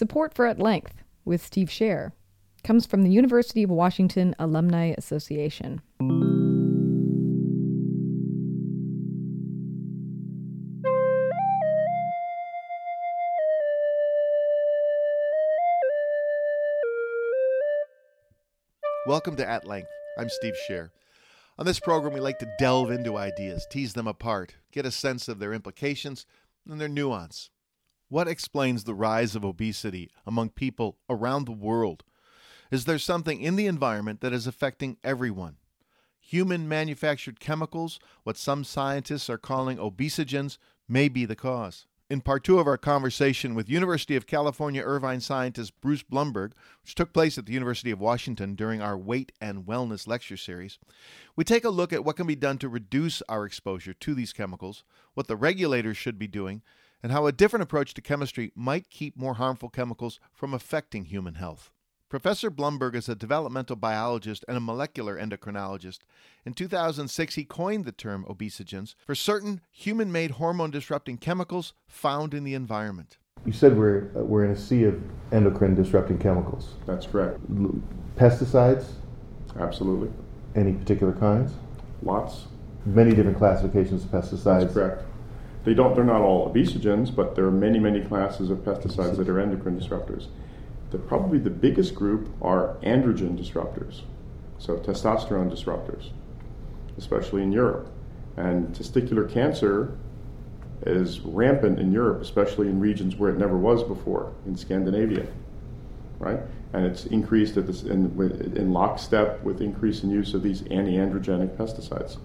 Support for At Length with Steve Scher comes from the University of Washington Alumni Association. Welcome to At Length. I'm Steve Scher. On this program, we like to delve into ideas, tease them apart, get a sense of their implications and their nuance. What explains the rise of obesity among people around the world? Is there something in the environment that is affecting everyone? Human manufactured chemicals, what some scientists are calling obesogens, may be the cause. In part two of our conversation with University of California Irvine scientist Bruce Blumberg, which took place at the University of Washington during our Weight and Wellness lecture series, we take a look at what can be done to reduce our exposure to these chemicals, what the regulators should be doing, and how a different approach to chemistry might keep more harmful chemicals from affecting human health. Professor Blumberg is a developmental biologist and a molecular endocrinologist. In 2006, he coined the term obesogens for certain human made hormone disrupting chemicals found in the environment. You said we're, uh, we're in a sea of endocrine disrupting chemicals. That's correct. L- pesticides? Absolutely. Any particular kinds? Lots. Many different classifications of pesticides. That's correct. They don't. They're not all obesogens, but there are many, many classes of pesticides that are endocrine disruptors the, probably the biggest group are androgen disruptors, so testosterone disruptors, especially in Europe. And testicular cancer is rampant in Europe, especially in regions where it never was before, in Scandinavia, right? And it's increased at this, in, in lockstep with increase in use of these anti-androgenic pesticides.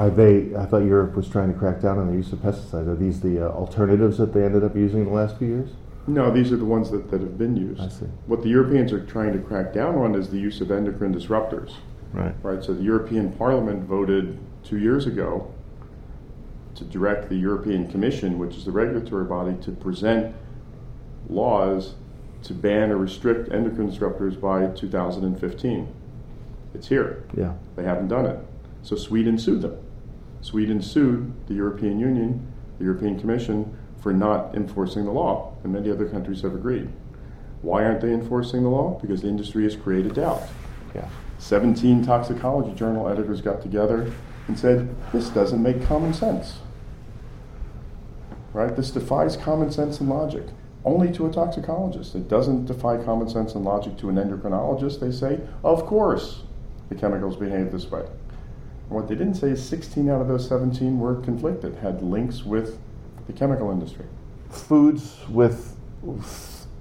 Are they? I thought Europe was trying to crack down on the use of pesticides. Are these the uh, alternatives that they ended up using in the last few years? No, these are the ones that, that have been used. I see. What the Europeans are trying to crack down on is the use of endocrine disruptors. Right. Right. So the European Parliament voted two years ago to direct the European Commission, which is the regulatory body, to present laws to ban or restrict endocrine disruptors by 2015. It's here. Yeah. They haven't done it. So Sweden sued them. Sweden sued the European Union, the European Commission, for not enforcing the law, and many other countries have agreed. Why aren't they enforcing the law? Because the industry has created doubt. Yeah. 17 toxicology journal editors got together and said, this doesn't make common sense. Right? This defies common sense and logic. Only to a toxicologist. It doesn't defy common sense and logic to an endocrinologist. They say, of course, the chemicals behave this way. What they didn't say is 16 out of those 17 were conflicted, had links with the chemical industry. Foods with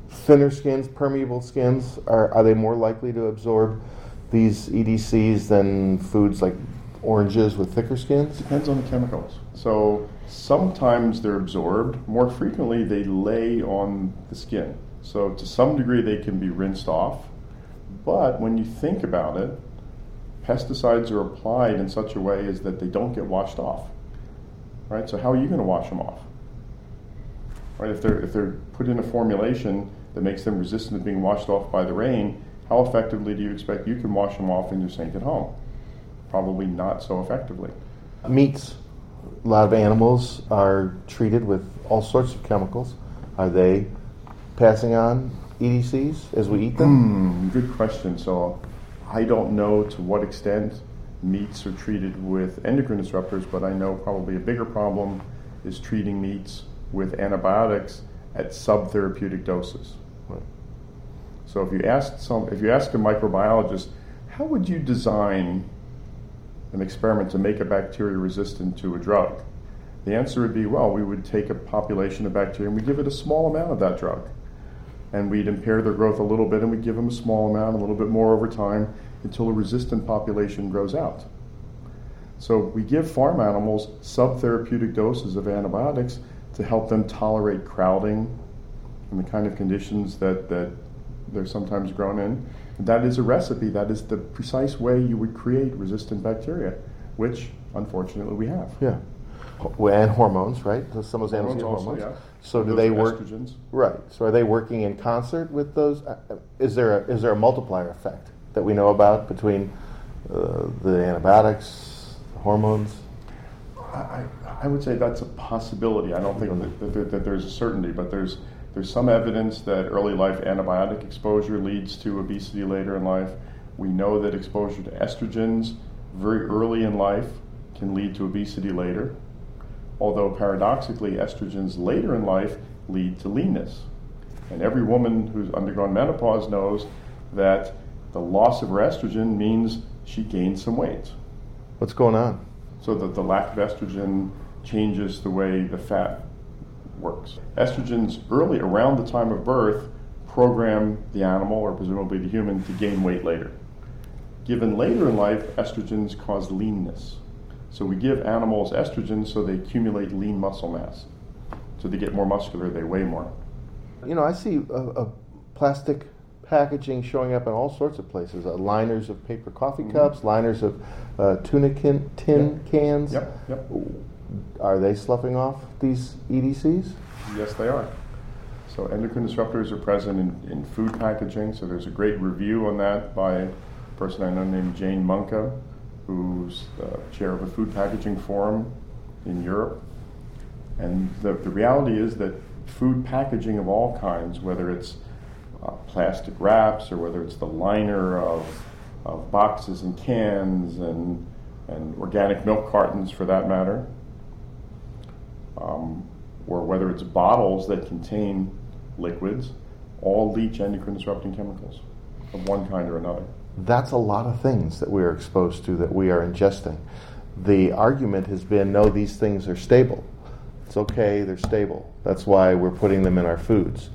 thinner skins, permeable skins, are, are they more likely to absorb these EDCs than foods like oranges with thicker skins? Depends on the chemicals. So sometimes they're absorbed. More frequently, they lay on the skin. So to some degree, they can be rinsed off. But when you think about it, pesticides are applied in such a way as that they don't get washed off. Right? So how are you going to wash them off? right? If they're, if they're put in a formulation that makes them resistant to being washed off by the rain, how effectively do you expect you can wash them off in your sink at home? Probably not so effectively. Meats. A lot of animals are treated with all sorts of chemicals. Are they passing on EDCs as we eat them? Mm, good question. So I don't know to what extent meats are treated with endocrine disruptors, but I know probably a bigger problem is treating meats with antibiotics at subtherapeutic doses. Right. So if you ask some, if you ask a microbiologist, how would you design an experiment to make a bacteria resistant to a drug? The answer would be, well, we would take a population of bacteria and we give it a small amount of that drug. And we'd impair their growth a little bit and we'd give them a small amount, a little bit more over time, until a resistant population grows out. So we give farm animals subtherapeutic doses of antibiotics to help them tolerate crowding and the kind of conditions that, that they're sometimes grown in. That is a recipe. That is the precise way you would create resistant bacteria, which unfortunately we have. Yeah. And hormones, right? So some of those animals hormones, hormones. Also, yeah. So do those they work? Estrogens. Right. So are they working in concert with those? Uh, uh, is there a, is there a multiplier effect that we know about between uh, the antibiotics, the hormones? I, I would say that's a possibility. I don't think that, that, that, there's a certainty, but there's There's some evidence that early life antibiotic exposure leads to obesity later in life. We know that exposure to estrogens very early in life can lead to obesity later, although paradoxically, estrogens later in life lead to leanness. And every woman who's undergone menopause knows that the loss of her estrogen means she gains some weight. What's going on? So that the lack of estrogen changes the way the fat works. Estrogens early around the time of birth program the animal or presumably the human to gain weight later. Given later in life, estrogens cause leanness. So we give animals estrogen so they accumulate lean muscle mass. So they get more muscular, they weigh more. You know, I see a, a plastic packaging showing up in all sorts of places. Uh, liners of paper coffee Mhm. cups, liners of uh, tuna can, tin cans. Yep, yep. Are they sloughing off these EDCs? Yes, they are. So endocrine disruptors are present in, in food packaging. So there's a great review on that by a person I know named Jane Muncke, who's uh, chair of a food packaging forum in Europe. And the, the reality is that food packaging of all kinds, whether it's uh, plastic wraps or whether it's the liner of, of boxes and cans and, and organic milk cartons for that matter, um, or whether it's bottles that contain liquids, all leach endocrine disrupting chemicals of one kind or another. That's a lot of things that we are exposed to that we are ingesting. The argument has been no, these things are stable. It's okay, they're stable. That's why we're putting them in our foods.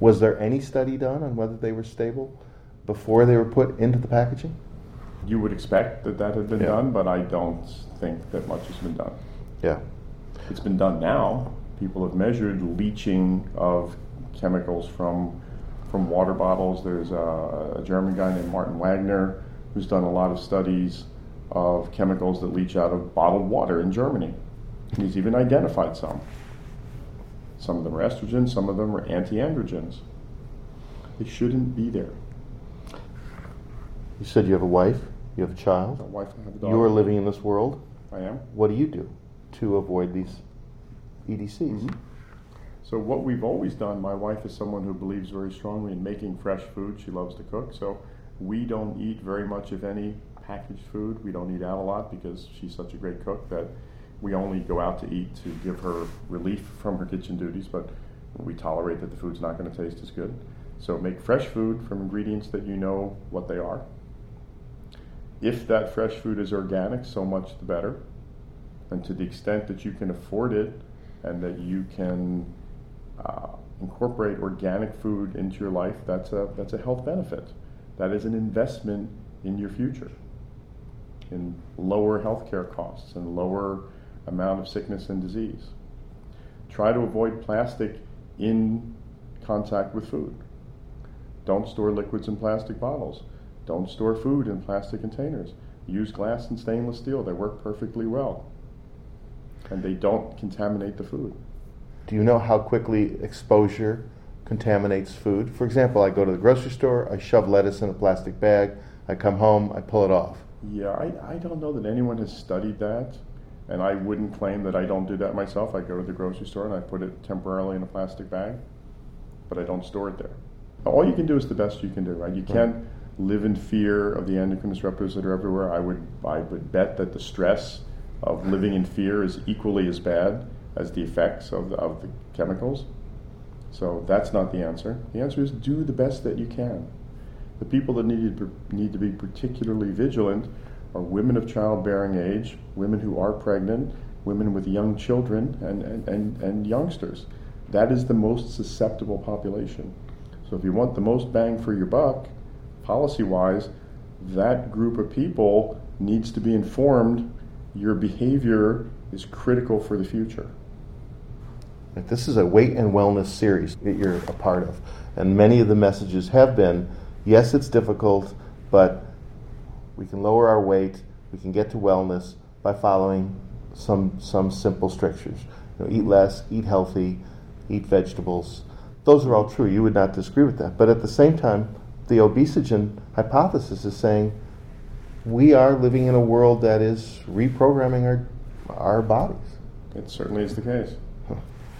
Was there any study done on whether they were stable before they were put into the packaging? You would expect that that had been Yeah. done, but I don't think that much has been done. Yeah. It's been done now. People have measured leaching of chemicals from from water bottles. There's a, a German guy named Martin Wagner who's done a lot of studies of chemicals that leach out of bottled water in Germany. He's even identified some. Some of them are estrogens, some of them are anti-androgens. They shouldn't be there. You said you have a wife, you have a child. wife and I have a dog. You are living in this world. I am. What do you do to avoid these EDCs? Mhm. So what we've always done, my wife is someone who believes very strongly in making fresh food. She loves to cook, so we don't eat very much, if any, packaged food. We don't eat out a lot because she's such a great cook that we only go out to eat to give her relief from her kitchen duties, but we tolerate that the food's not going to taste as good. So make fresh food from ingredients that you know what they are. If that fresh food is organic, so much the better. And to the extent that you can afford it and that you can uh, incorporate organic food into your life, that's a, that's a health benefit. That is an investment in your future, in lower healthcare costs and lower amount of sickness and disease. Try to avoid plastic in contact with food. Don't store liquids in plastic bottles. Don't store food in plastic containers. Use glass and stainless steel. They work perfectly well. And they don't contaminate the food. Do you know how quickly exposure contaminates food? For example, I go to the grocery store, I shove lettuce in a plastic bag, I come home, I pull it off. Yeah, I, I don't know that anyone has studied that, and I wouldn't claim that I don't do that myself. I go to the grocery store and I put it temporarily in a plastic bag, but I don't store it there. All you can do is the best you can do, right? You can't live in fear of the endocrine disruptors that are everywhere. I would I would bet that the stress of living in fear is equally as bad as the effects of the, of the chemicals. So that's not the answer. The answer is do the best that you can. The people that need to, need to be particularly vigilant are women of childbearing age, women who are pregnant, women with young children, and, and, and, and youngsters. That is the most susceptible population. So if you want the most bang for your buck, policy wise, that group of people needs to be informed. Your behavior is critical for the future. This is a weight and wellness series that you're a part of. And many of the messages have been yes, it's difficult, but we can lower our weight, we can get to wellness by following some, some simple strictures. You know, eat less, eat healthy, eat vegetables. Those are all true. You would not disagree with that. But at the same time, the obesogen hypothesis is saying we are living in a world that is reprogramming our, our bodies. It certainly is the case.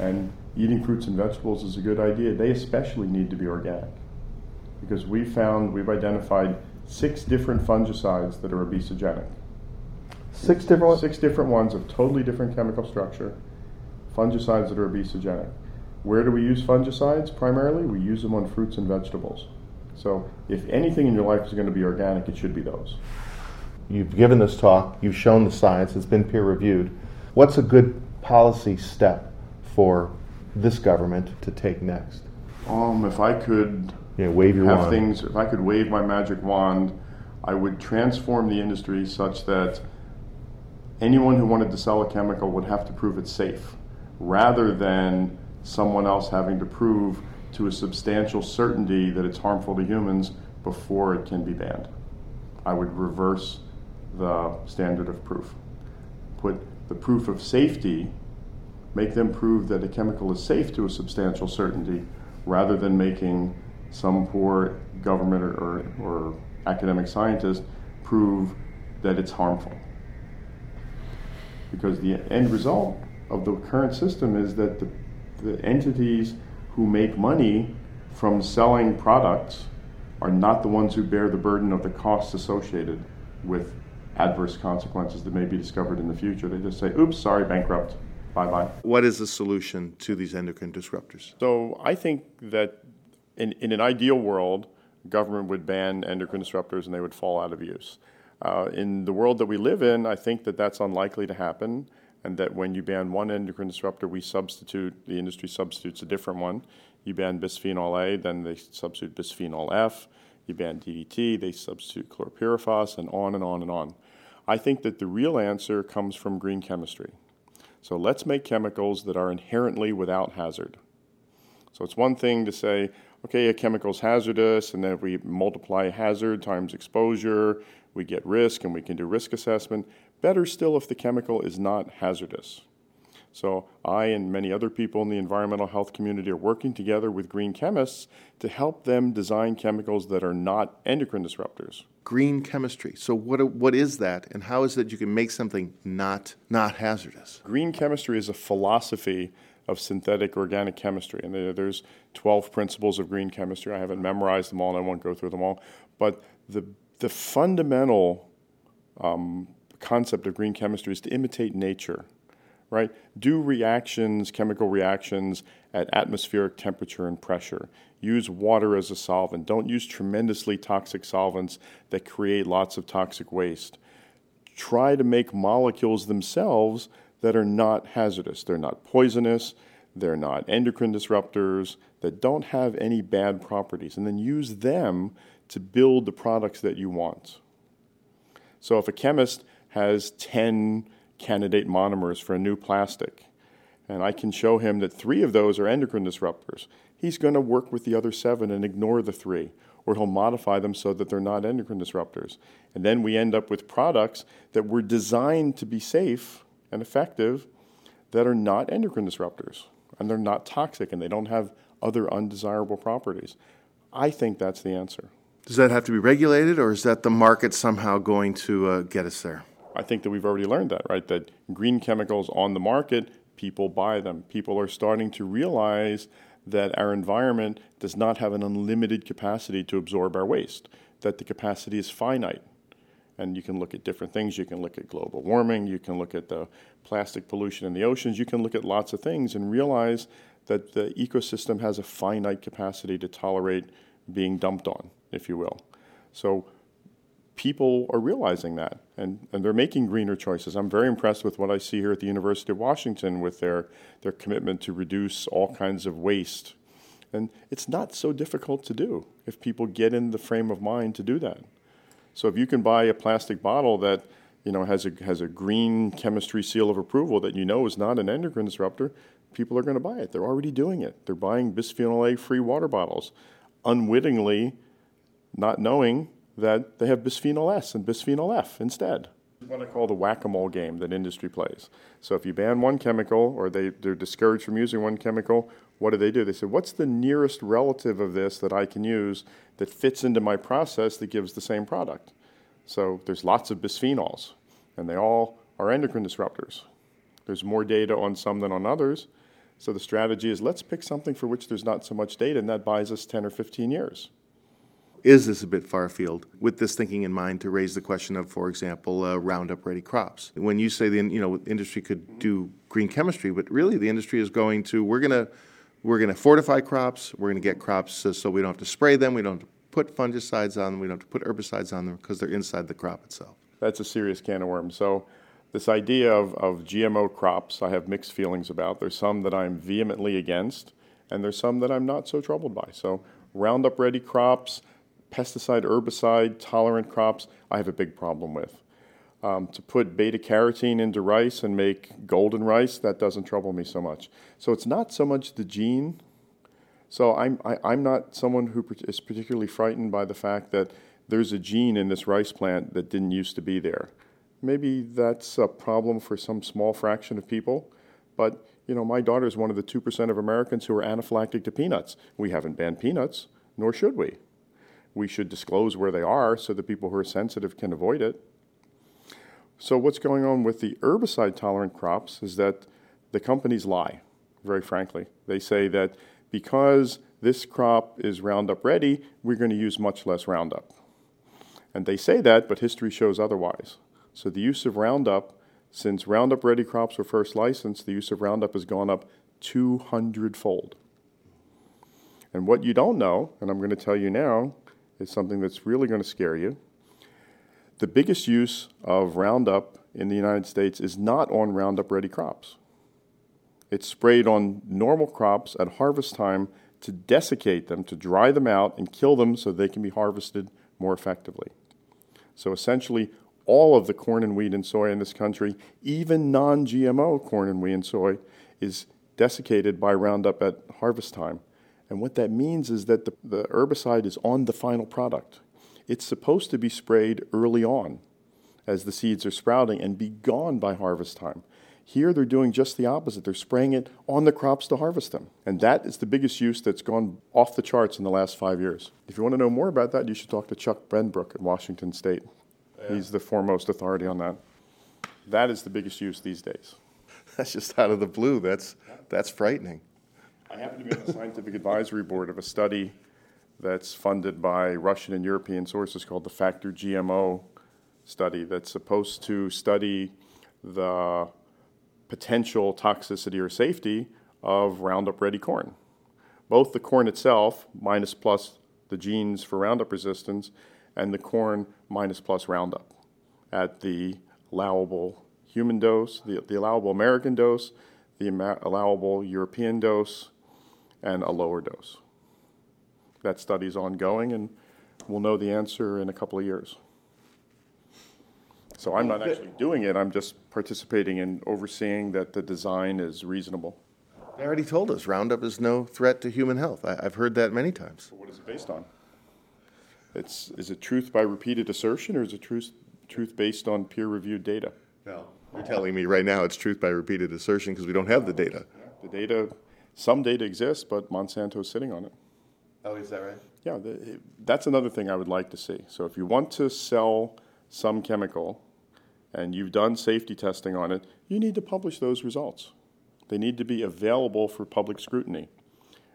And eating fruits and vegetables is a good idea, they especially need to be organic. Because we found, we've identified six different fungicides that are obesogenic. Six different ones? Six different ones of totally different chemical structure, fungicides that are obesogenic. Where do we use fungicides primarily? We use them on fruits and vegetables. So if anything in your life is going to be organic, it should be those. You've given this talk, you've shown the science, it's been peer reviewed. What's a good policy step for this government to take next? Um, if I could Yeah, wave your have wand. things, if I could wave my magic wand, I would transform the industry such that anyone who wanted to sell a chemical would have to prove it's safe, rather than someone else having to prove to a substantial certainty that it's harmful to humans before it can be banned. I would reverse the standard of proof. Put the proof of safety, make them prove that a chemical is safe to a substantial certainty, rather than making some poor government or, or, or academic scientist prove that it's harmful. Because the end result of the current system is that the, the entities who make money from selling products are not the ones who bear the burden of the costs associated with adverse consequences that may be discovered in the future. They just say, oops, sorry, bankrupt. Bye bye. What is the solution to these endocrine disruptors? So I think that in, in an ideal world, government would ban endocrine disruptors and they would fall out of use. Uh, in the world that we live in, I think that that's unlikely to happen, and that when you ban one endocrine disruptor, we substitute, the industry substitutes a different one. You ban bisphenol A, then they substitute bisphenol F. You ban DDT, they substitute chlorpyrifos, and on and on and on. I think that the real answer comes from green chemistry. So let's make chemicals that are inherently without hazard. So it's one thing to say, okay, a chemical's hazardous, and then if we multiply hazard times exposure, we get risk and we can do risk assessment. Better still if the chemical is not hazardous. So I and many other people in the environmental health community are working together with green chemists to help them design chemicals that are not endocrine disruptors. Green chemistry. So what what is that, and how is it you can make something not not hazardous? Green chemistry is a philosophy of synthetic organic chemistry, and there's 12 principles of green chemistry. I haven't memorized them all, and I won't go through them all. But the the fundamental um, concept of green chemistry is to imitate nature, right? Do reactions, chemical reactions, at atmospheric temperature and pressure. Use water as a solvent. Don't use tremendously toxic solvents that create lots of toxic waste. Try to make molecules themselves that are not hazardous. They're not poisonous, they're not endocrine disruptors, that don't have any bad properties, and then use them to build the products that you want. So if a chemist has 10 candidate monomers for a new plastic, and I can show him that three of those are endocrine disruptors, he's going to work with the other seven and ignore the three, or he'll modify them so that they're not endocrine disruptors. And then we end up with products that were designed to be safe and effective that are not endocrine disruptors, and they're not toxic, and they don't have other undesirable properties. I think that's the answer. Does that have to be regulated, or is that the market somehow going to uh, get us there? I think that we've already learned that, right? That green chemicals on the market, people buy them. People are starting to realize that our environment does not have an unlimited capacity to absorb our waste, that the capacity is finite. And you can look at different things. You can look at global warming, you can look at the plastic pollution in the oceans, you can look at lots of things and realize that the ecosystem has a finite capacity to tolerate being dumped on, if you will. So people are realizing that and, and they're making greener choices. I'm very impressed with what I see here at the University of Washington with their, their commitment to reduce all kinds of waste. And it's not so difficult to do if people get in the frame of mind to do that. So if you can buy a plastic bottle that you know has a has a green chemistry seal of approval that you know is not an endocrine disruptor, people are going to buy it. They're already doing it. They're buying bisphenol A free water bottles, unwittingly, not knowing that they have bisphenol S and bisphenol F instead. What I call the whack-a-mole game that industry plays. So if you ban one chemical or they, they're discouraged from using one chemical, what do they do? They say, what's the nearest relative of this that I can use that fits into my process that gives the same product? So there's lots of bisphenols, and they all are endocrine disruptors. There's more data on some than on others, So the strategy is let's pick something for which there's not so much data, and that buys us 10 or 15 years. Is this a bit far afield with this thinking in mind to raise the question of, for example, uh, Roundup Ready crops? When you say the you know industry could do green chemistry, but really the industry is going to we're going to we're to fortify crops. We're going to get crops so, so, we don't have to spray them. We don't have to put fungicides on them. We don't have to put herbicides on them because they're inside the crop itself. That's a serious can of worms. So, this idea of, of GMO crops, I have mixed feelings about. There's some that I'm vehemently against, and there's some that I'm not so troubled by. So, Roundup ready crops, pesticide, herbicide tolerant crops, I have a big problem with. Um, to put beta carotene into rice and make golden rice, that doesn't trouble me so much. So it's not so much the gene. So I'm, I, i am not someone who is particularly frightened by the fact that there's a gene in this rice plant that didn't used to be there. Maybe that's a problem for some small fraction of people, but you know, my daughter is one of the 2% of Americans who are anaphylactic to peanuts. We haven't banned peanuts, nor should we. We should disclose where they are so that people who are sensitive can avoid it. So, what's going on with the herbicide tolerant crops is that the companies lie, very frankly. They say that because this crop is Roundup ready, we're going to use much less Roundup. And they say that, but history shows otherwise. So, the use of Roundup, since Roundup ready crops were first licensed, the use of Roundup has gone up 200 fold. And what you don't know, and I'm going to tell you now, is something that's really going to scare you the biggest use of Roundup in the United States is not on Roundup ready crops. It's sprayed on normal crops at harvest time to desiccate them, to dry them out and kill them so they can be harvested more effectively. So essentially, all of the corn and wheat and soy in this country, even non GMO corn and wheat and soy, is desiccated by Roundup at harvest time. And what that means is that the, the herbicide is on the final product. It's supposed to be sprayed early on as the seeds are sprouting and be gone by harvest time. Here they're doing just the opposite. They're spraying it on the crops to harvest them. And that is the biggest use that's gone off the charts in the last five years. If you want to know more about that, you should talk to Chuck Benbrook at Washington State. Yeah. He's the foremost authority on that. That is the biggest use these days. That's just out of the blue. That's, that's frightening. I happen to be on the scientific advisory board of a study that's funded by Russian and European sources called the Factor GMO study that's supposed to study the potential toxicity or safety of Roundup Ready corn. Both the corn itself, minus plus the genes for Roundup resistance, and the corn minus plus Roundup at the allowable human dose, the, the allowable American dose, the allowable European dose, and a lower dose that study is ongoing, and we'll know the answer in a couple of years. So I'm not actually doing it, I'm just participating in overseeing that the design is reasonable. They already told us Roundup is no threat to human health. I, have heard that many times. So what is it based on? It's, is it truth by repeated assertion, or is it truth, truth based on peer reviewed data? No. You're telling me right now it's truth by repeated assertion because we don't have the data. The data, some data exists, but Monsanto's sitting on it. Oh, is that right? Yeah, the, that's another thing I would like to see. So if you want to sell some chemical and you've done safety testing on it, you need to publish those results. They need to be available for public scrutiny.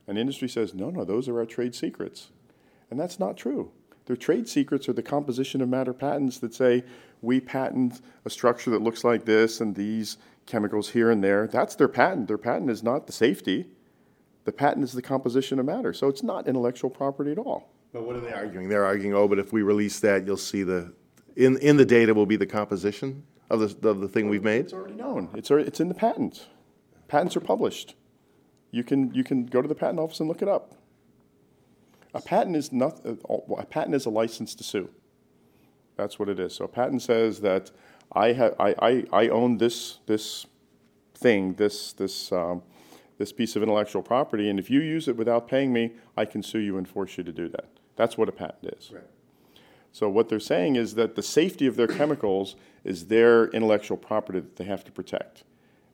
And industry says, no, no, those are our trade secrets. And that's not true. Their trade secrets are the composition of matter patents that say we patent a structure that looks like this and these chemicals here and there. That's their patent. Their patent is not the safety. The patent is the composition of matter, so it's not intellectual property at all. But what are they arguing? They're arguing, oh, but if we release that, you'll see the in in the data will be the composition of the of the thing we've made. It's already known. It's already, it's in the patents. Patents are published. You can you can go to the patent office and look it up. A patent is not a patent is a license to sue. That's what it is. So a patent says that I have I, I, I own this this thing this this um, this piece of intellectual property, and if you use it without paying me, I can sue you and force you to do that. That's what a patent is. Right. So what they're saying is that the safety of their chemicals is their intellectual property that they have to protect.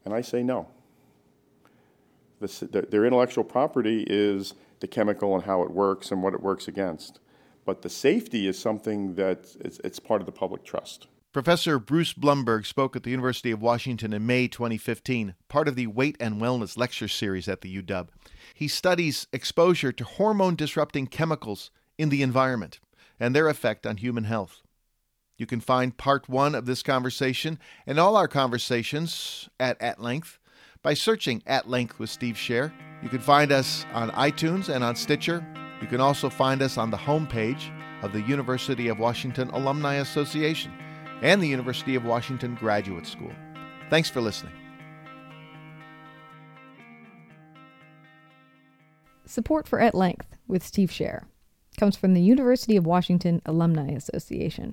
And I say no. The, their intellectual property is the chemical and how it works and what it works against. But the safety is something that it's, it's part of the public trust. Professor Bruce Blumberg spoke at the University of Washington in May 2015, part of the Weight and Wellness Lecture Series at the UW. He studies exposure to hormone disrupting chemicals in the environment and their effect on human health. You can find part one of this conversation and all our conversations at At Length by searching At Length with Steve Scher. You can find us on iTunes and on Stitcher. You can also find us on the homepage of the University of Washington Alumni Association and the University of Washington Graduate School. Thanks for listening. Support for At Length with Steve Scher comes from the University of Washington Alumni Association.